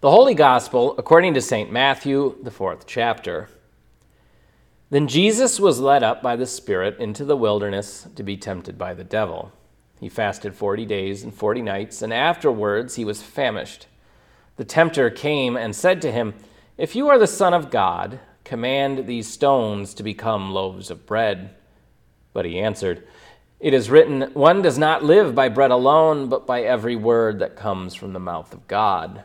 The Holy Gospel, according to St. Matthew, the fourth chapter. Then Jesus was led up by the Spirit into the wilderness to be tempted by the devil. He fasted forty days and forty nights, and afterwards he was famished. The tempter came and said to him, If you are the Son of God, command these stones to become loaves of bread. But he answered, It is written, One does not live by bread alone, but by every word that comes from the mouth of God.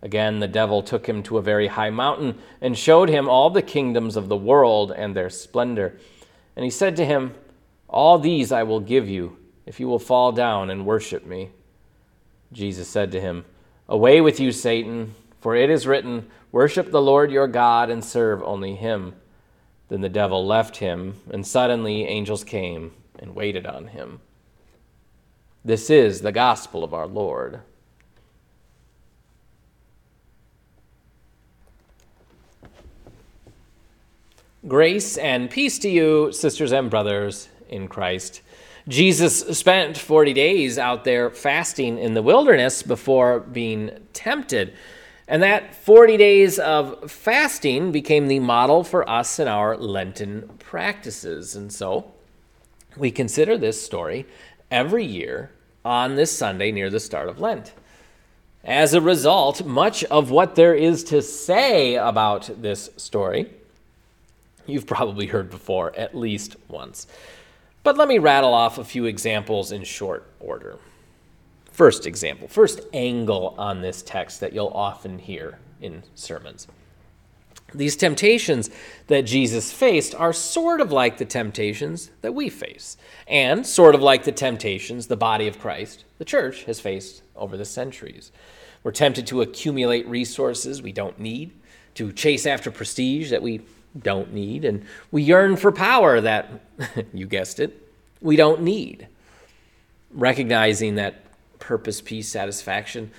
Again, the devil took him to a very high mountain and showed him all the kingdoms of the world and their splendor. And he said to him, All these I will give you, if you will fall down and worship me. Jesus said to him, Away with you, Satan, for it is written, Worship the Lord your God and serve only him. Then the devil left him, and suddenly angels came and waited on him. This is the gospel of our Lord. Grace and peace to you, sisters and brothers in Christ. Jesus spent 40 days out there fasting in the wilderness before being tempted. And that 40 days of fasting became the model for us in our Lenten practices. And so we consider this story every year on this Sunday near the start of Lent. As a result, much of what there is to say about this story you've probably heard before at least once. But let me rattle off a few examples in short order. First example, first angle on this text that you'll often hear in sermons. These temptations that Jesus faced are sort of like the temptations that we face, and sort of like the temptations the body of Christ, the church, has faced over the centuries. We're tempted to accumulate resources we don't need, to chase after prestige that we don't need, and we yearn for power that, you guessed it, we don't need. Recognizing that purpose, peace, satisfaction,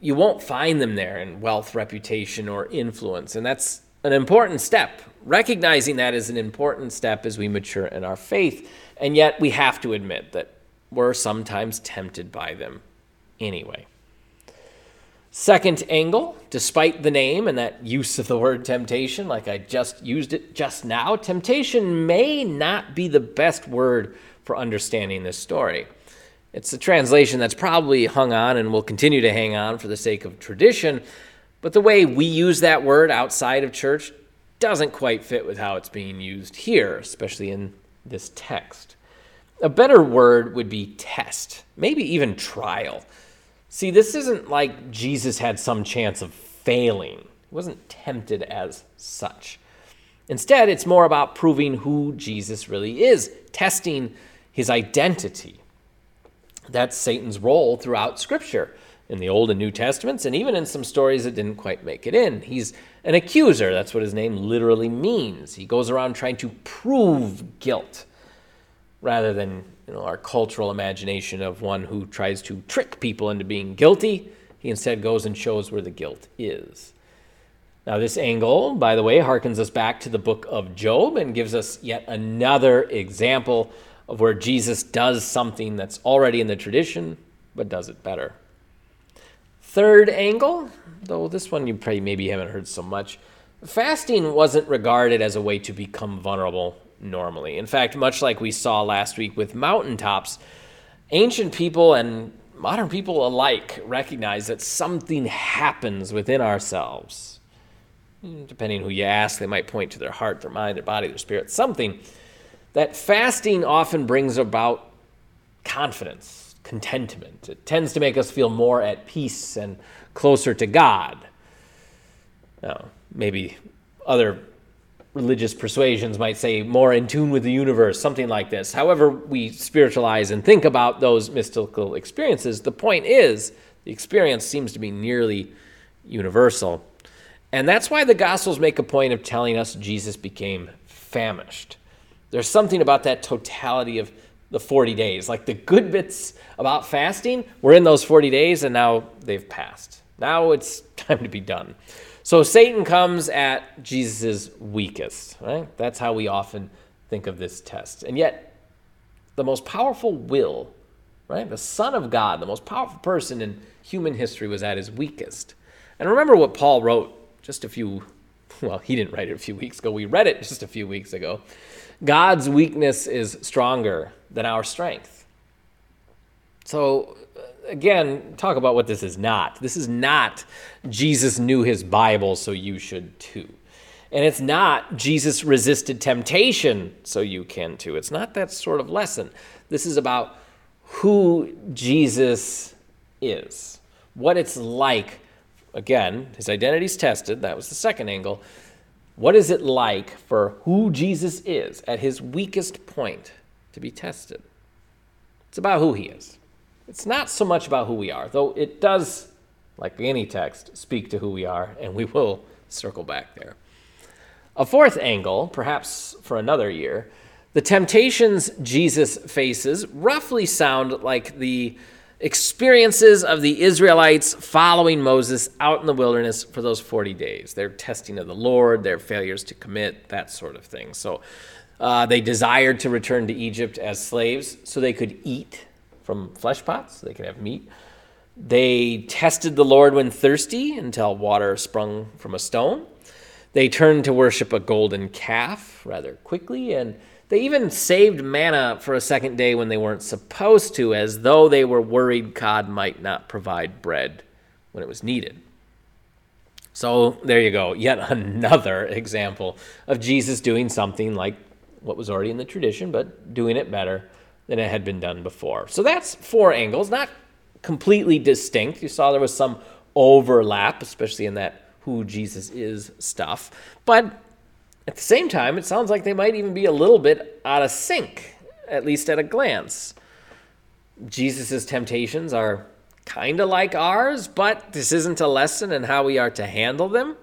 you won't find them there in wealth, reputation, or influence. And that's an important step. Recognizing that is an important step as we mature in our faith. And yet we have to admit that we're sometimes tempted by them anyway. Second angle, despite the name and that use of the word temptation, like I just used it just now, temptation may not be the best word for understanding this story. It's a translation that's probably hung on and will continue to hang on for the sake of tradition, but the way we use that word outside of church doesn't quite fit with how it's being used here, especially in this text. A better word would be test, maybe even trial. See, this isn't like Jesus had some chance of failing. He wasn't tempted as such. Instead, it's more about proving who Jesus really is, testing his identity. That's Satan's role throughout Scripture, in the Old and New Testaments, and even in some stories that didn't quite make it in. He's an accuser. That's what his name literally means. He goes around trying to prove guilt rather than you know, our cultural imagination of one who tries to trick people into being guilty. He instead goes and shows where the guilt is. Now, this angle, by the way, harkens us back to the book of Job and gives us yet another example of where Jesus does something that's already in the tradition, but does it better. Third angle, though this one you probably maybe haven't heard so much, fasting wasn't regarded as a way to become vulnerable normally. In fact, much like we saw last week with mountaintops, ancient people and modern people alike recognize that something happens within ourselves. Depending who you ask, they might point to their heart, their mind, their body, their spirit, something that fasting often brings about confidence, contentment. It tends to make us feel more at peace and closer to God. Now, maybe other religious persuasions might say more in tune with the universe, something like this. However, we spiritualize and think about those mystical experiences, the point is the experience seems to be nearly universal. And that's why the Gospels make a point of telling us Jesus became famished. There's something about that totality of the 40 days. Like the good bits about fasting, we're in those 40 days and now they've passed. Now it's time to be done. So Satan comes at Jesus' weakest, right? That's how we often think of this test. And yet, the most powerful will, right? The Son of God, the most powerful person in human history, was at his weakest. And remember what Paul wrote just a few, well, he didn't write it a few weeks ago. We read it just a few weeks ago. God's weakness is stronger than our strength. So, again, talk about what this is not. This is not Jesus knew his Bible, so you should too. And it's not Jesus resisted temptation, so you can too. It's not that sort of lesson. This is about who Jesus is, what it's like. Again, his identity's tested. That was the second angle. What is it like for who Jesus is at his weakest point to be tested? It's about who he is. It's not so much about who we are, though it does, like any text, speak to who we are, and we will circle back there. A fourth angle, perhaps for another year, the temptations Jesus faces roughly sound like the experiences of the Israelites following Moses out in the wilderness for those 40 days. Their testing of the Lord, their failures to commit, that sort of thing. So uh, they desired to return to Egypt as slaves so they could eat from flesh pots, they could have meat. They tested the Lord when thirsty until water sprung from a stone. They turned to worship a golden calf rather quickly and they even saved manna for a second day when they weren't supposed to, as though they were worried God might not provide bread when it was needed. So there you go, yet another example of Jesus doing something like what was already in the tradition, but doing it better than it had been done before. So that's four angles, not completely distinct. You saw there was some overlap, especially in that who Jesus is stuff. But at the same time, it sounds like they might even be a little bit out of sync, at least at a glance. Jesus' temptations are kind of like ours, but this isn't a lesson in how we are to handle them.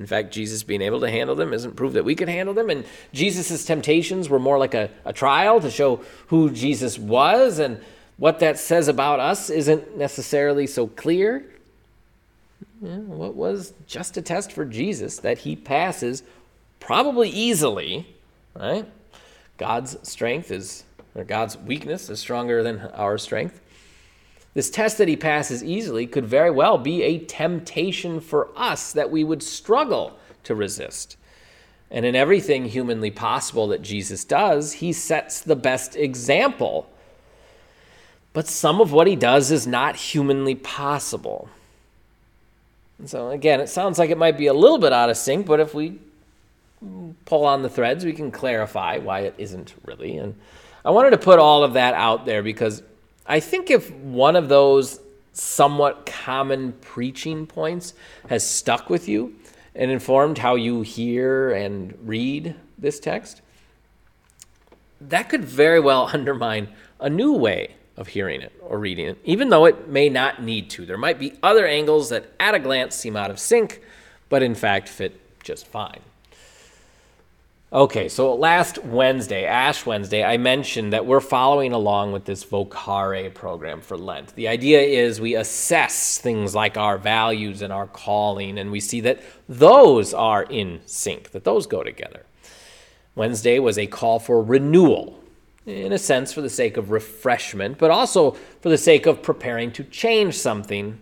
In fact, Jesus being able to handle them isn't proof that we could handle them. And Jesus' temptations were more like a, a trial to show who Jesus was, and what that says about us isn't necessarily so clear. Yeah, what was just a test for Jesus that he passes probably easily, right? God's strength is, or God's weakness is stronger than our strength. This test that he passes easily could very well be a temptation for us that we would struggle to resist. And in everything humanly possible that Jesus does, he sets the best example. But some of what he does is not humanly possible. And so, again, it sounds like it might be a little bit out of sync, but if we pull on the threads, we can clarify why it isn't really. And I wanted to put all of that out there because I think if one of those somewhat common preaching points has stuck with you and informed how you hear and read this text, that could very well undermine a new way of hearing it or reading it, even though it may not need to. There might be other angles that at a glance seem out of sync, but in fact fit just fine. Okay, so last Wednesday, Ash Wednesday, I mentioned that we're following along with this Vocare program for Lent. The idea is we assess things like our values and our calling, and we see that those are in sync, that those go together. Wednesday was a call for renewal, in a sense, for the sake of refreshment, but also for the sake of preparing to change something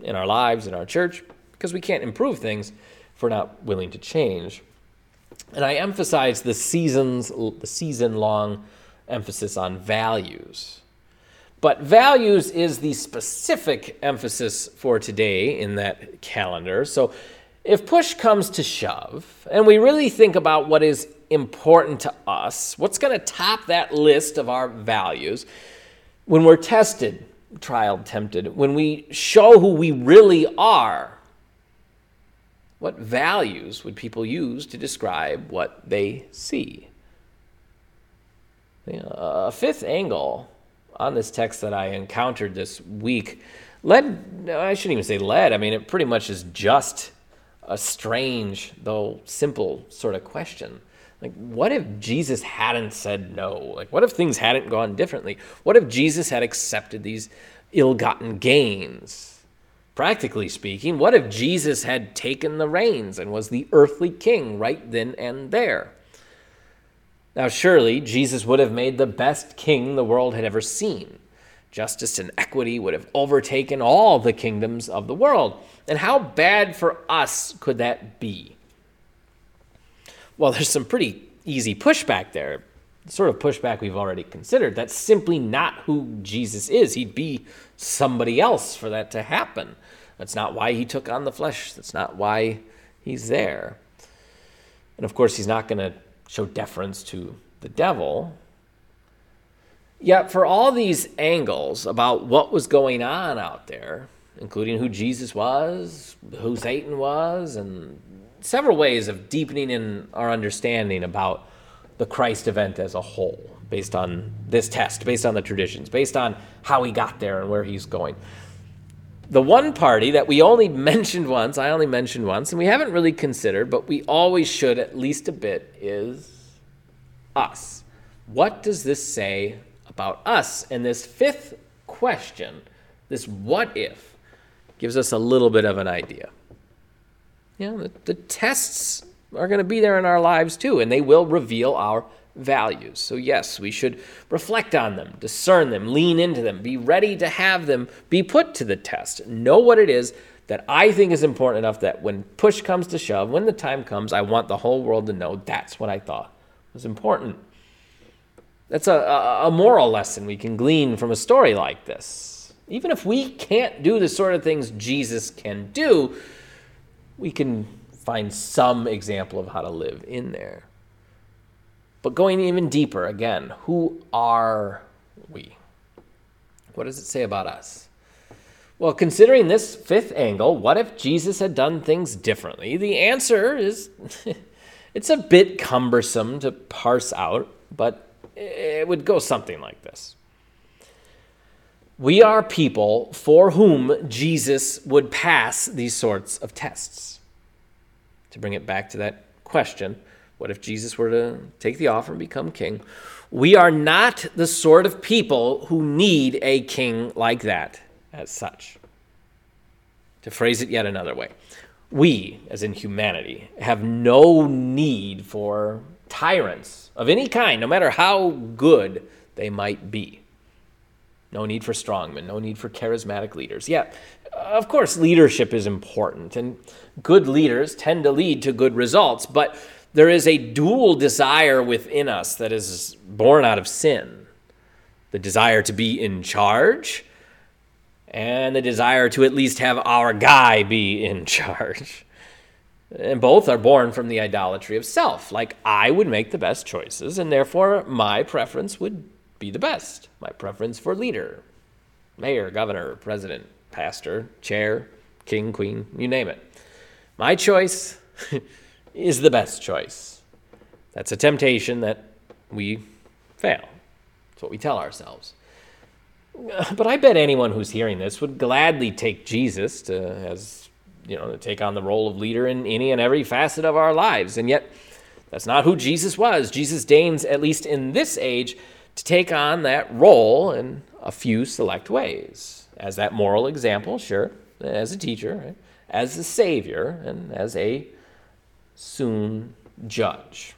in our lives, in our church, because we can't improve things if we're not willing to change. And I emphasize the seasons, the season long emphasis on values. But values is the specific emphasis for today in that calendar. So if push comes to shove, and we really think about what is important to us, what's going to top that list of our values, when we're tested, trial tempted, when we show who we really are, what values would people use to describe what they see? a fifth angle on this text that I encountered this week led, I shouldn't even say led, I mean, it pretty much is just a strange, though simple sort of question. Like, what if Jesus hadn't said no? Like, what if things hadn't gone differently? What if Jesus had accepted these ill gotten gains? Practically speaking, what if Jesus had taken the reins and was the earthly king right then and there? Now, surely Jesus would have made the best king the world had ever seen. Justice and equity would have overtaken all the kingdoms of the world. And how bad for us could that be? Well, there's some pretty easy pushback there, the sort of pushback we've already considered. That's simply not who Jesus is. He'd be somebody else for that to happen. That's not why he took on the flesh. That's not why he's there. And of course, he's not going to show deference to the devil. Yet, for all these angles about what was going on out there, including who Jesus was, who Satan was, and several ways of deepening in our understanding about the Christ event as a whole, based on this test, based on the traditions, based on how he got there and where he's going. The one party that we only mentioned once, I only mentioned once, and we haven't really considered, but we always should at least a bit, is us. What does this say about us? And this fifth question, this what if, gives us a little bit of an idea. You know, the, the tests are going to be there in our lives too, and they will reveal our values. So, yes, we should reflect on them, discern them, lean into them, be ready to have them be put to the test. Know what it is that I think is important enough that when push comes to shove, when the time comes, I want the whole world to know that's what I thought was important. That's a, a, a moral lesson we can glean from a story like this. Even if we can't do the sort of things Jesus can do, we can find some example of how to live in there. But going even deeper, again, who are we? What does it say about us? Well, considering this fifth angle, what if Jesus had done things differently? The answer is it's a bit cumbersome to parse out, but it would go something like this. We are people for whom Jesus would pass these sorts of tests. To bring it back to that question, what if Jesus were to take the offer and become king? We are not the sort of people who need a king like that as such. To phrase it yet another way, we, as in humanity, have no need for tyrants of any kind, no matter how good they might be. No need for strongmen, no need for charismatic leaders. Yeah, of course, leadership is important, and good leaders tend to lead to good results, but there is a dual desire within us that is born out of sin the desire to be in charge, and the desire to at least have our guy be in charge. And both are born from the idolatry of self. Like, I would make the best choices, and therefore my preference would be the best. My preference for leader, mayor, governor, president, pastor, chair, king, queen, you name it. My choice is the best choice. That's a temptation that we fail. That's what we tell ourselves. But I bet anyone who's hearing this would gladly take Jesus to as you know to take on the role of leader in any and every facet of our lives. And yet that's not who Jesus was. Jesus deigns, at least in this age, to take on that role in a few select ways as that moral example, sure, as a teacher, right? as a savior, and as a soon judge.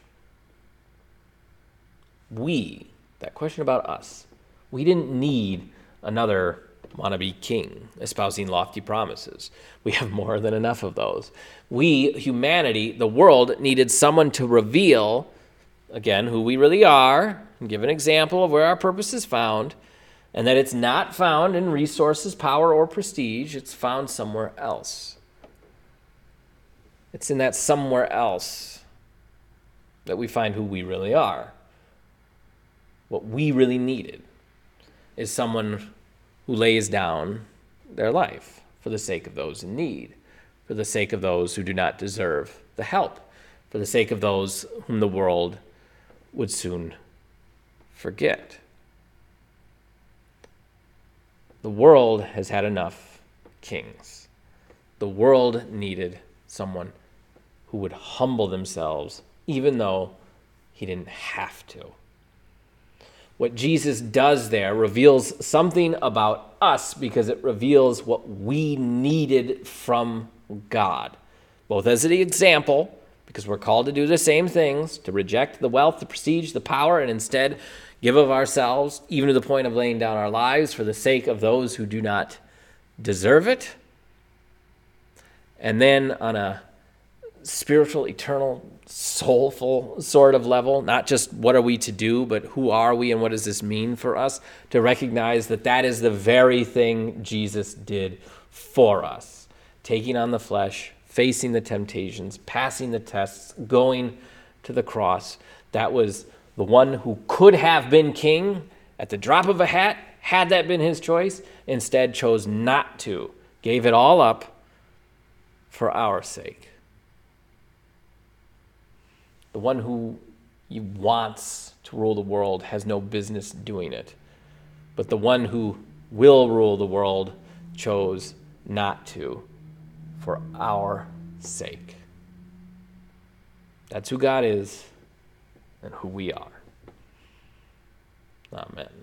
We, that question about us, we didn't need another wannabe king espousing lofty promises. We have more than enough of those. We, humanity, the world, needed someone to reveal, again, who we really are and give an example of where our purpose is found, and that it's not found in resources, power, or prestige, it's found somewhere else. It's in that somewhere else that we find who we really are. What we really needed is someone who lays down their life for the sake of those in need, for the sake of those who do not deserve the help, for the sake of those whom the world would soon forget. The world has had enough kings. The world needed someone who would humble themselves, even though he didn't have to. What Jesus does there reveals something about us because it reveals what we needed from God, both as an example, because we're called to do the same things to reject the wealth, the prestige, the power, and instead give of ourselves, even to the point of laying down our lives for the sake of those who do not deserve it. And then on a spiritual, eternal, soulful sort of level, not just what are we to do, but who are we and what does this mean for us, to recognize that that is the very thing Jesus did for us, taking on the flesh, facing the temptations, passing the tests, going to the cross. That was the one who could have been king at the drop of a hat, had that been his choice, instead chose not to, gave it all up for our sake. The one who wants to rule the world has no business doing it. But the one who will rule the world chose not to for our sake. That's who God is and who we are. Amen.